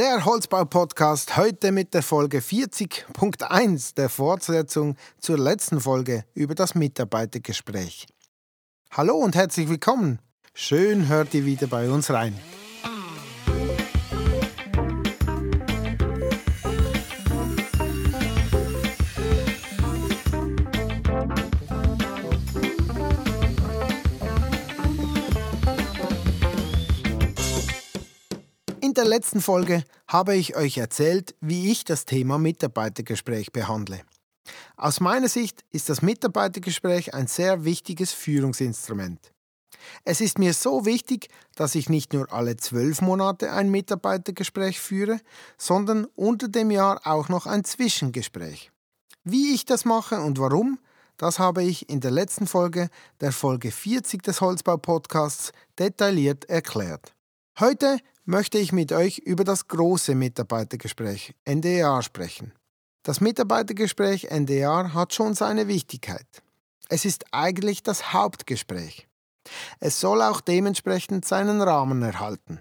Der Holzbau-Podcast heute mit der Folge 40.1 der Fortsetzung zur letzten Folge über das Mitarbeitergespräch. Hallo und herzlich willkommen. Schön hört ihr wieder bei uns rein. Der letzten Folge habe ich euch erzählt, wie ich das Thema Mitarbeitergespräch behandle. Aus meiner Sicht ist das Mitarbeitergespräch ein sehr wichtiges Führungsinstrument. Es ist mir so wichtig, dass ich nicht nur alle zwölf Monate ein Mitarbeitergespräch führe, sondern unter dem Jahr auch noch ein Zwischengespräch. Wie ich das mache und warum, das habe ich in der letzten Folge, der Folge 40 des Holzbau-Podcasts, detailliert erklärt. Heute möchte ich mit euch über das große Mitarbeitergespräch NDR sprechen. Das Mitarbeitergespräch NDR hat schon seine Wichtigkeit. Es ist eigentlich das Hauptgespräch. Es soll auch dementsprechend seinen Rahmen erhalten.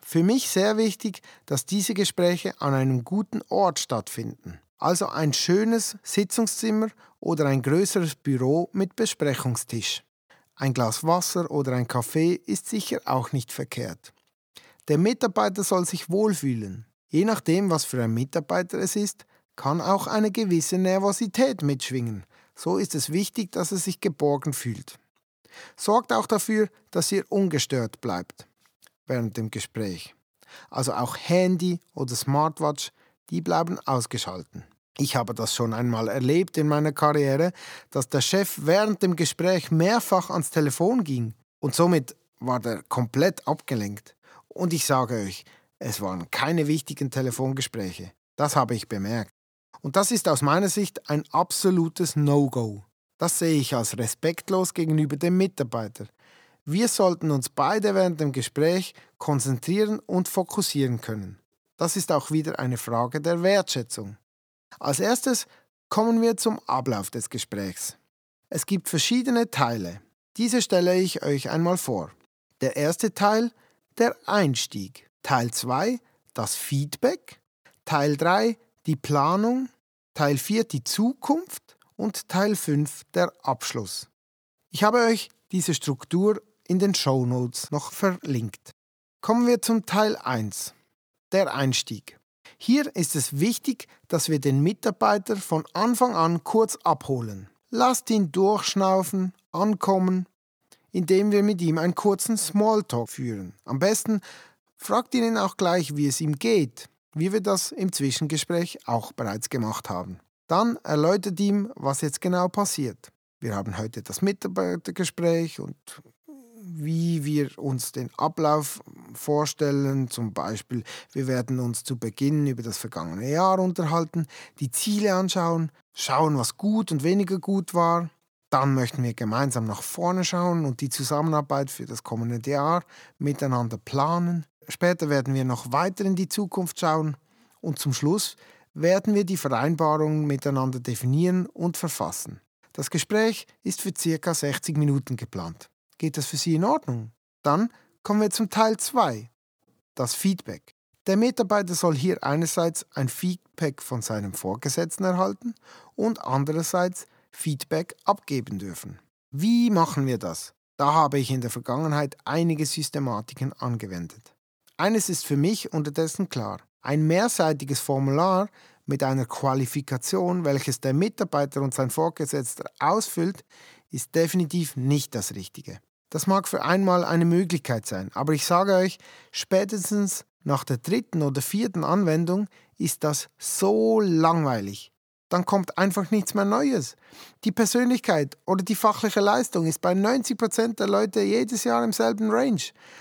Für mich sehr wichtig, dass diese Gespräche an einem guten Ort stattfinden, also ein schönes Sitzungszimmer oder ein größeres Büro mit Besprechungstisch. Ein Glas Wasser oder ein Kaffee ist sicher auch nicht verkehrt. Der Mitarbeiter soll sich wohlfühlen. Je nachdem, was für ein Mitarbeiter es ist, kann auch eine gewisse Nervosität mitschwingen. So ist es wichtig, dass er sich geborgen fühlt. Sorgt auch dafür, dass ihr ungestört bleibt während dem Gespräch. Also auch Handy oder Smartwatch, die bleiben ausgeschalten. Ich habe das schon einmal erlebt in meiner Karriere, dass der Chef während dem Gespräch mehrfach ans Telefon ging und somit war der komplett abgelenkt. Und ich sage euch, es waren keine wichtigen Telefongespräche. Das habe ich bemerkt. Und das ist aus meiner Sicht ein absolutes No-Go. Das sehe ich als respektlos gegenüber dem Mitarbeiter. Wir sollten uns beide während dem Gespräch konzentrieren und fokussieren können. Das ist auch wieder eine Frage der Wertschätzung. Als erstes kommen wir zum Ablauf des Gesprächs. Es gibt verschiedene Teile. Diese stelle ich euch einmal vor. Der erste Teil der Einstieg. Teil 2 das Feedback. Teil 3 die Planung. Teil 4 die Zukunft. Und Teil 5 der Abschluss. Ich habe euch diese Struktur in den Show Notes noch verlinkt. Kommen wir zum Teil 1. Der Einstieg. Hier ist es wichtig, dass wir den Mitarbeiter von Anfang an kurz abholen. Lasst ihn durchschnaufen, ankommen indem wir mit ihm einen kurzen Smalltalk führen. Am besten fragt ihn auch gleich, wie es ihm geht, wie wir das im Zwischengespräch auch bereits gemacht haben. Dann erläutert ihm, was jetzt genau passiert. Wir haben heute das Mitarbeitergespräch und wie wir uns den Ablauf vorstellen. Zum Beispiel, wir werden uns zu Beginn über das vergangene Jahr unterhalten, die Ziele anschauen, schauen, was gut und weniger gut war, dann möchten wir gemeinsam nach vorne schauen und die Zusammenarbeit für das kommende Jahr miteinander planen. Später werden wir noch weiter in die Zukunft schauen und zum Schluss werden wir die Vereinbarungen miteinander definieren und verfassen. Das Gespräch ist für ca. 60 Minuten geplant. Geht das für Sie in Ordnung? Dann kommen wir zum Teil 2, das Feedback. Der Mitarbeiter soll hier einerseits ein Feedback von seinem Vorgesetzten erhalten und andererseits Feedback abgeben dürfen. Wie machen wir das? Da habe ich in der Vergangenheit einige Systematiken angewendet. Eines ist für mich unterdessen klar. Ein mehrseitiges Formular mit einer Qualifikation, welches der Mitarbeiter und sein Vorgesetzter ausfüllt, ist definitiv nicht das Richtige. Das mag für einmal eine Möglichkeit sein, aber ich sage euch, spätestens nach der dritten oder vierten Anwendung ist das so langweilig dann kommt einfach nichts mehr Neues. Die Persönlichkeit oder die fachliche Leistung ist bei 90% der Leute jedes Jahr im selben Range,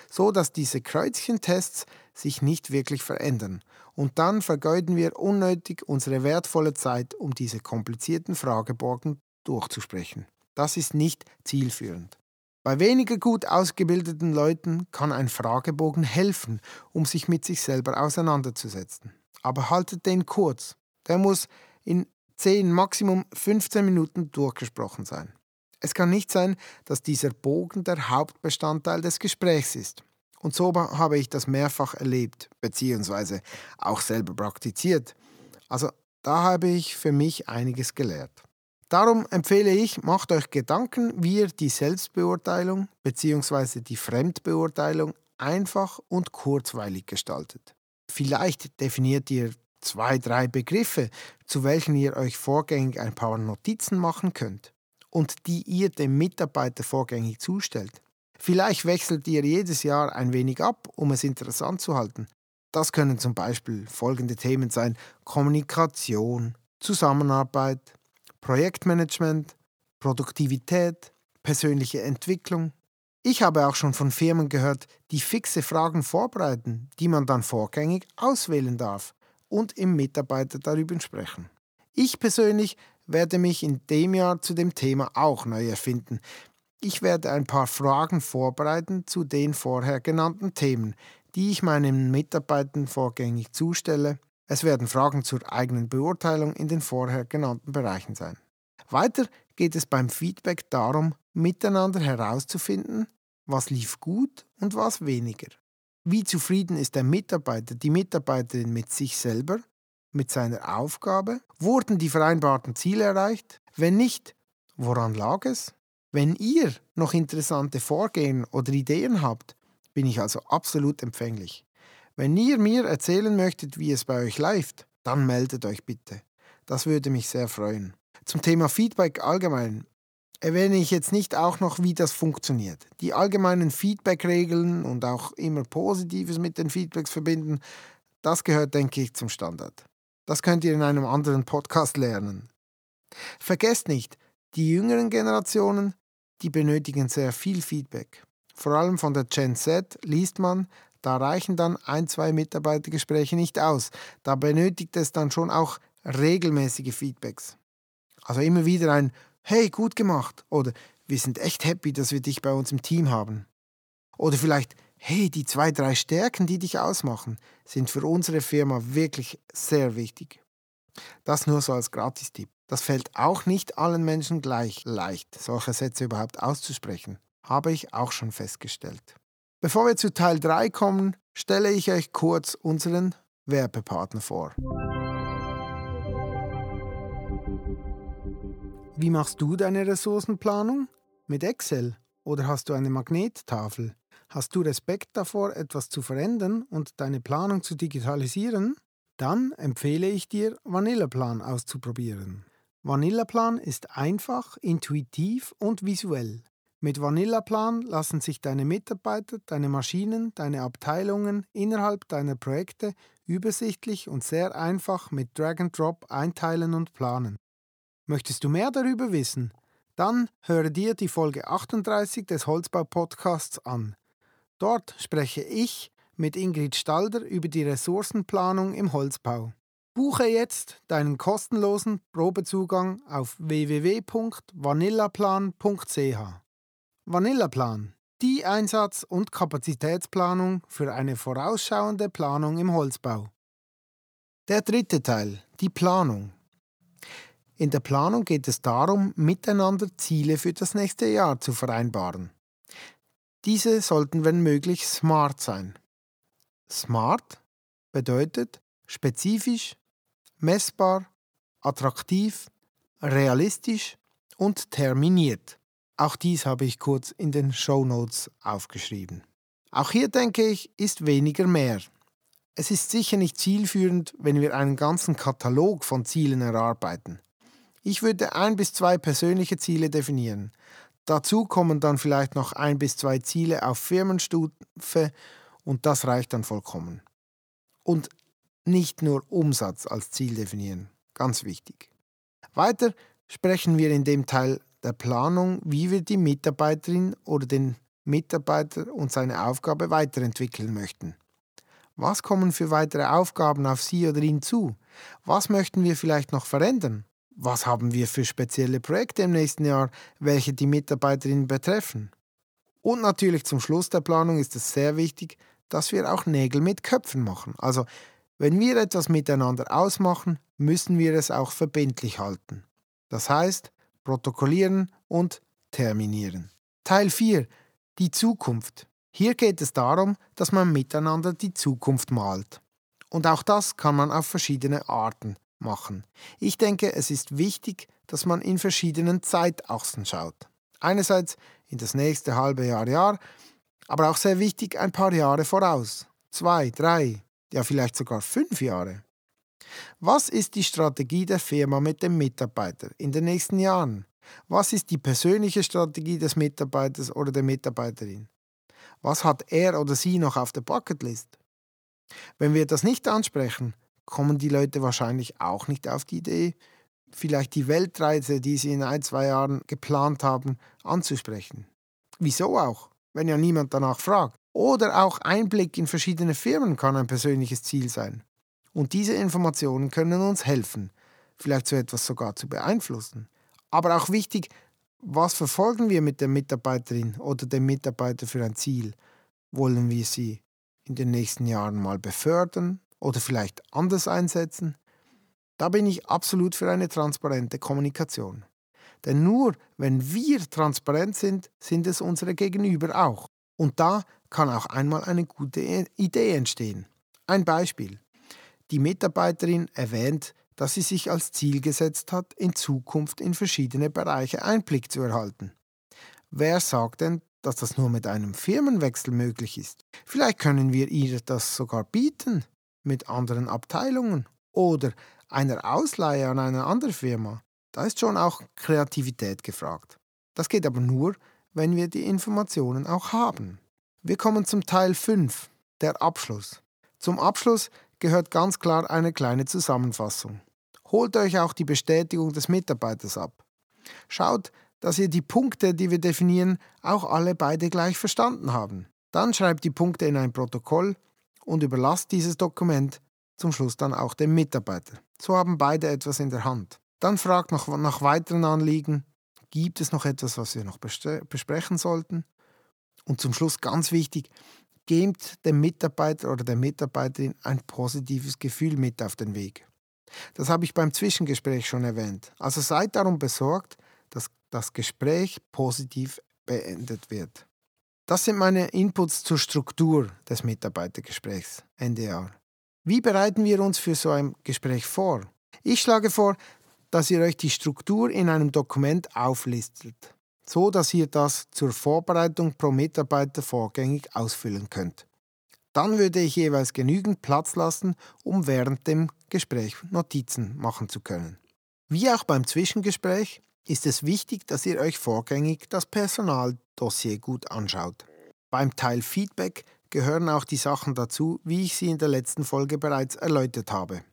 so dass diese Kreuzchentests sich nicht wirklich verändern. Und dann vergeuden wir unnötig unsere wertvolle Zeit, um diese komplizierten Fragebogen durchzusprechen. Das ist nicht zielführend. Bei weniger gut ausgebildeten Leuten kann ein Fragebogen helfen, um sich mit sich selber auseinanderzusetzen. Aber haltet den kurz. Der muss in 10, Maximum 15 Minuten durchgesprochen sein. Es kann nicht sein, dass dieser Bogen der Hauptbestandteil des Gesprächs ist. Und so habe ich das mehrfach erlebt, beziehungsweise auch selber praktiziert. Also da habe ich für mich einiges gelehrt. Darum empfehle ich, macht euch Gedanken, wie ihr die Selbstbeurteilung bzw. die Fremdbeurteilung einfach und kurzweilig gestaltet. Vielleicht definiert ihr zwei, drei Begriffe, zu welchen ihr euch vorgängig ein paar Notizen machen könnt und die ihr dem Mitarbeiter vorgängig zustellt. Vielleicht wechselt ihr jedes Jahr ein wenig ab, um es interessant zu halten. Das können zum Beispiel folgende Themen sein Kommunikation, Zusammenarbeit, Projektmanagement, Produktivität, persönliche Entwicklung. Ich habe auch schon von Firmen gehört, die fixe Fragen vorbereiten, die man dann vorgängig auswählen darf und im Mitarbeiter darüber sprechen. Ich persönlich werde mich in dem Jahr zu dem Thema auch neu erfinden. Ich werde ein paar Fragen vorbereiten zu den vorher genannten Themen, die ich meinen Mitarbeitern vorgängig zustelle. Es werden Fragen zur eigenen Beurteilung in den vorher genannten Bereichen sein. Weiter geht es beim Feedback darum, miteinander herauszufinden, was lief gut und was weniger. Wie zufrieden ist der Mitarbeiter, die Mitarbeiterin mit sich selber, mit seiner Aufgabe? Wurden die vereinbarten Ziele erreicht? Wenn nicht, woran lag es? Wenn ihr noch interessante Vorgehen oder Ideen habt, bin ich also absolut empfänglich. Wenn ihr mir erzählen möchtet, wie es bei euch läuft, dann meldet euch bitte. Das würde mich sehr freuen. Zum Thema Feedback allgemein erwähne ich jetzt nicht auch noch, wie das funktioniert. Die allgemeinen Feedback-Regeln und auch immer Positives mit den Feedbacks verbinden, das gehört, denke ich, zum Standard. Das könnt ihr in einem anderen Podcast lernen. Vergesst nicht, die jüngeren Generationen, die benötigen sehr viel Feedback. Vor allem von der Gen Z liest man, da reichen dann ein, zwei Mitarbeitergespräche nicht aus. Da benötigt es dann schon auch regelmäßige Feedbacks. Also immer wieder ein Hey, gut gemacht oder wir sind echt happy, dass wir dich bei uns im Team haben. Oder vielleicht Hey, die zwei, drei Stärken, die dich ausmachen, sind für unsere Firma wirklich sehr wichtig. Das nur so als Gratistipp. Das fällt auch nicht allen Menschen gleich leicht, solche Sätze überhaupt auszusprechen, habe ich auch schon festgestellt. Bevor wir zu Teil 3 kommen, stelle ich euch kurz unseren Werbepartner vor. Wie machst du deine Ressourcenplanung? Mit Excel oder hast du eine Magnettafel? Hast du Respekt davor, etwas zu verändern und deine Planung zu digitalisieren? Dann empfehle ich dir, Vanillaplan auszuprobieren. Vanillaplan ist einfach, intuitiv und visuell. Mit Vanillaplan lassen sich deine Mitarbeiter, deine Maschinen, deine Abteilungen innerhalb deiner Projekte übersichtlich und sehr einfach mit Drag and Drop einteilen und planen. Möchtest du mehr darüber wissen? Dann höre dir die Folge 38 des Holzbau-Podcasts an. Dort spreche ich mit Ingrid Stalder über die Ressourcenplanung im Holzbau. Buche jetzt deinen kostenlosen Probezugang auf www.vanillaplan.ch. Vanillaplan, die Einsatz- und Kapazitätsplanung für eine vorausschauende Planung im Holzbau. Der dritte Teil, die Planung. In der Planung geht es darum, miteinander Ziele für das nächste Jahr zu vereinbaren. Diese sollten, wenn möglich, smart sein. Smart bedeutet spezifisch, messbar, attraktiv, realistisch und terminiert. Auch dies habe ich kurz in den Show Notes aufgeschrieben. Auch hier denke ich, ist weniger mehr. Es ist sicher nicht zielführend, wenn wir einen ganzen Katalog von Zielen erarbeiten. Ich würde ein bis zwei persönliche Ziele definieren. Dazu kommen dann vielleicht noch ein bis zwei Ziele auf Firmenstufe und das reicht dann vollkommen. Und nicht nur Umsatz als Ziel definieren, ganz wichtig. Weiter sprechen wir in dem Teil der Planung, wie wir die Mitarbeiterin oder den Mitarbeiter und seine Aufgabe weiterentwickeln möchten. Was kommen für weitere Aufgaben auf sie oder ihn zu? Was möchten wir vielleicht noch verändern? Was haben wir für spezielle Projekte im nächsten Jahr, welche die Mitarbeiterinnen betreffen. Und natürlich zum Schluss der Planung ist es sehr wichtig, dass wir auch Nägel mit Köpfen machen. Also wenn wir etwas miteinander ausmachen, müssen wir es auch verbindlich halten. Das heißt, protokollieren und terminieren. Teil 4. Die Zukunft. Hier geht es darum, dass man miteinander die Zukunft malt. Und auch das kann man auf verschiedene Arten machen. Ich denke, es ist wichtig, dass man in verschiedenen Zeitachsen schaut. Einerseits in das nächste halbe Jahr, Jahr, aber auch sehr wichtig ein paar Jahre voraus. Zwei, drei, ja vielleicht sogar fünf Jahre. Was ist die Strategie der Firma mit dem Mitarbeiter in den nächsten Jahren? Was ist die persönliche Strategie des Mitarbeiters oder der Mitarbeiterin? Was hat er oder sie noch auf der Bucketlist? Wenn wir das nicht ansprechen, kommen die Leute wahrscheinlich auch nicht auf die Idee, vielleicht die Weltreise, die sie in ein, zwei Jahren geplant haben, anzusprechen. Wieso auch, wenn ja niemand danach fragt? Oder auch Einblick in verschiedene Firmen kann ein persönliches Ziel sein. Und diese Informationen können uns helfen, vielleicht so etwas sogar zu beeinflussen. Aber auch wichtig, was verfolgen wir mit der Mitarbeiterin oder dem Mitarbeiter für ein Ziel? Wollen wir sie in den nächsten Jahren mal befördern oder vielleicht anders einsetzen? Da bin ich absolut für eine transparente Kommunikation. Denn nur wenn wir transparent sind, sind es unsere Gegenüber auch. Und da kann auch einmal eine gute Idee entstehen. Ein Beispiel. Die Mitarbeiterin erwähnt, dass sie sich als Ziel gesetzt hat, in Zukunft in verschiedene Bereiche Einblick zu erhalten. Wer sagt denn, dass das nur mit einem Firmenwechsel möglich ist? Vielleicht können wir ihr das sogar bieten mit anderen Abteilungen oder einer Ausleihe an eine andere Firma. Da ist schon auch Kreativität gefragt. Das geht aber nur, wenn wir die Informationen auch haben. Wir kommen zum Teil 5, der Abschluss. Zum Abschluss gehört ganz klar eine kleine Zusammenfassung. Holt euch auch die Bestätigung des Mitarbeiters ab. Schaut, dass ihr die Punkte, die wir definieren, auch alle beide gleich verstanden haben. Dann schreibt die Punkte in ein Protokoll und überlasst dieses Dokument zum Schluss dann auch dem Mitarbeiter. So haben beide etwas in der Hand. Dann fragt noch nach weiteren Anliegen. Gibt es noch etwas, was wir noch besprechen sollten? Und zum Schluss ganz wichtig, gebt dem Mitarbeiter oder der Mitarbeiterin ein positives Gefühl mit auf den Weg. Das habe ich beim Zwischengespräch schon erwähnt. Also seid darum besorgt, dass das Gespräch positiv beendet wird. Das sind meine Inputs zur Struktur des Mitarbeitergesprächs Jahr. Wie bereiten wir uns für so ein Gespräch vor? Ich schlage vor, dass ihr euch die Struktur in einem Dokument auflistet so dass ihr das zur Vorbereitung pro Mitarbeiter vorgängig ausfüllen könnt. Dann würde ich jeweils genügend Platz lassen, um während dem Gespräch Notizen machen zu können. Wie auch beim Zwischengespräch ist es wichtig, dass ihr euch vorgängig das Personaldossier gut anschaut. Beim Teil Feedback gehören auch die Sachen dazu, wie ich sie in der letzten Folge bereits erläutert habe.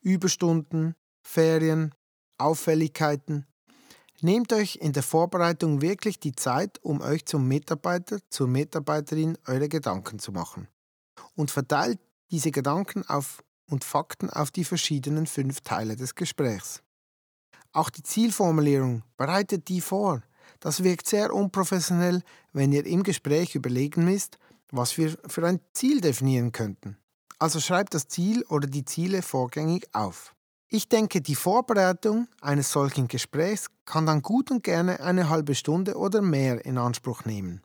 Überstunden, Ferien, Auffälligkeiten, Nehmt euch in der Vorbereitung wirklich die Zeit, um euch zum Mitarbeiter, zur Mitarbeiterin eure Gedanken zu machen. Und verteilt diese Gedanken auf und Fakten auf die verschiedenen fünf Teile des Gesprächs. Auch die Zielformulierung, bereitet die vor. Das wirkt sehr unprofessionell, wenn ihr im Gespräch überlegen müsst, was wir für ein Ziel definieren könnten. Also schreibt das Ziel oder die Ziele vorgängig auf. Ich denke, die Vorbereitung eines solchen Gesprächs kann dann gut und gerne eine halbe Stunde oder mehr in Anspruch nehmen.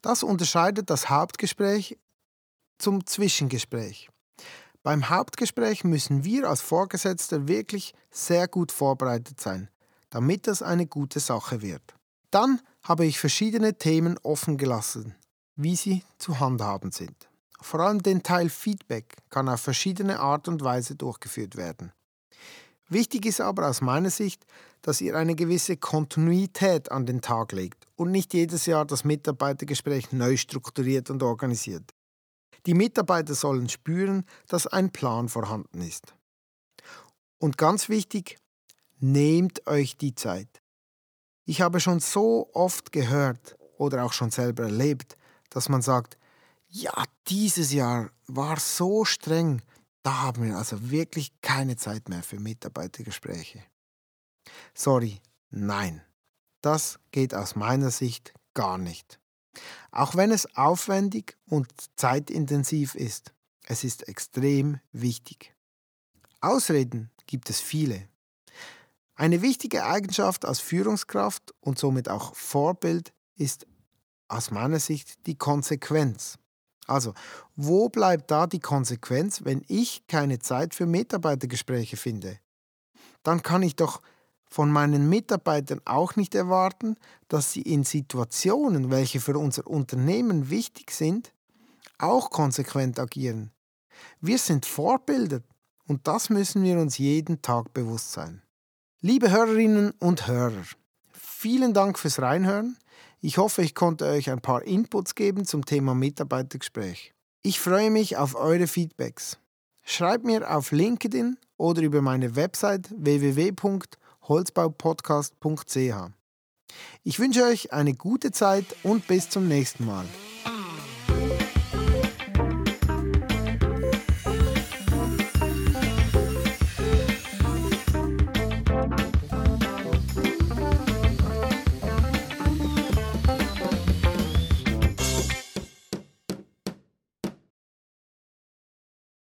Das unterscheidet das Hauptgespräch zum Zwischengespräch. Beim Hauptgespräch müssen wir als Vorgesetzter wirklich sehr gut vorbereitet sein, damit das eine gute Sache wird. Dann habe ich verschiedene Themen offen gelassen, wie sie zu handhaben sind. Vor allem den Teil Feedback kann auf verschiedene Art und Weise durchgeführt werden. Wichtig ist aber aus meiner Sicht, dass ihr eine gewisse Kontinuität an den Tag legt und nicht jedes Jahr das Mitarbeitergespräch neu strukturiert und organisiert. Die Mitarbeiter sollen spüren, dass ein Plan vorhanden ist. Und ganz wichtig, nehmt euch die Zeit. Ich habe schon so oft gehört oder auch schon selber erlebt, dass man sagt, ja, dieses Jahr war so streng. Da haben wir also wirklich keine Zeit mehr für Mitarbeitergespräche. Sorry, nein. Das geht aus meiner Sicht gar nicht. Auch wenn es aufwendig und zeitintensiv ist, es ist extrem wichtig. Ausreden gibt es viele. Eine wichtige Eigenschaft als Führungskraft und somit auch Vorbild ist aus meiner Sicht die Konsequenz. Also, wo bleibt da die Konsequenz, wenn ich keine Zeit für Mitarbeitergespräche finde? Dann kann ich doch von meinen Mitarbeitern auch nicht erwarten, dass sie in Situationen, welche für unser Unternehmen wichtig sind, auch konsequent agieren. Wir sind Vorbilder und das müssen wir uns jeden Tag bewusst sein. Liebe Hörerinnen und Hörer, vielen Dank fürs Reinhören. Ich hoffe, ich konnte euch ein paar Inputs geben zum Thema Mitarbeitergespräch. Ich freue mich auf eure Feedbacks. Schreibt mir auf LinkedIn oder über meine Website www.holzbaupodcast.ch. Ich wünsche euch eine gute Zeit und bis zum nächsten Mal.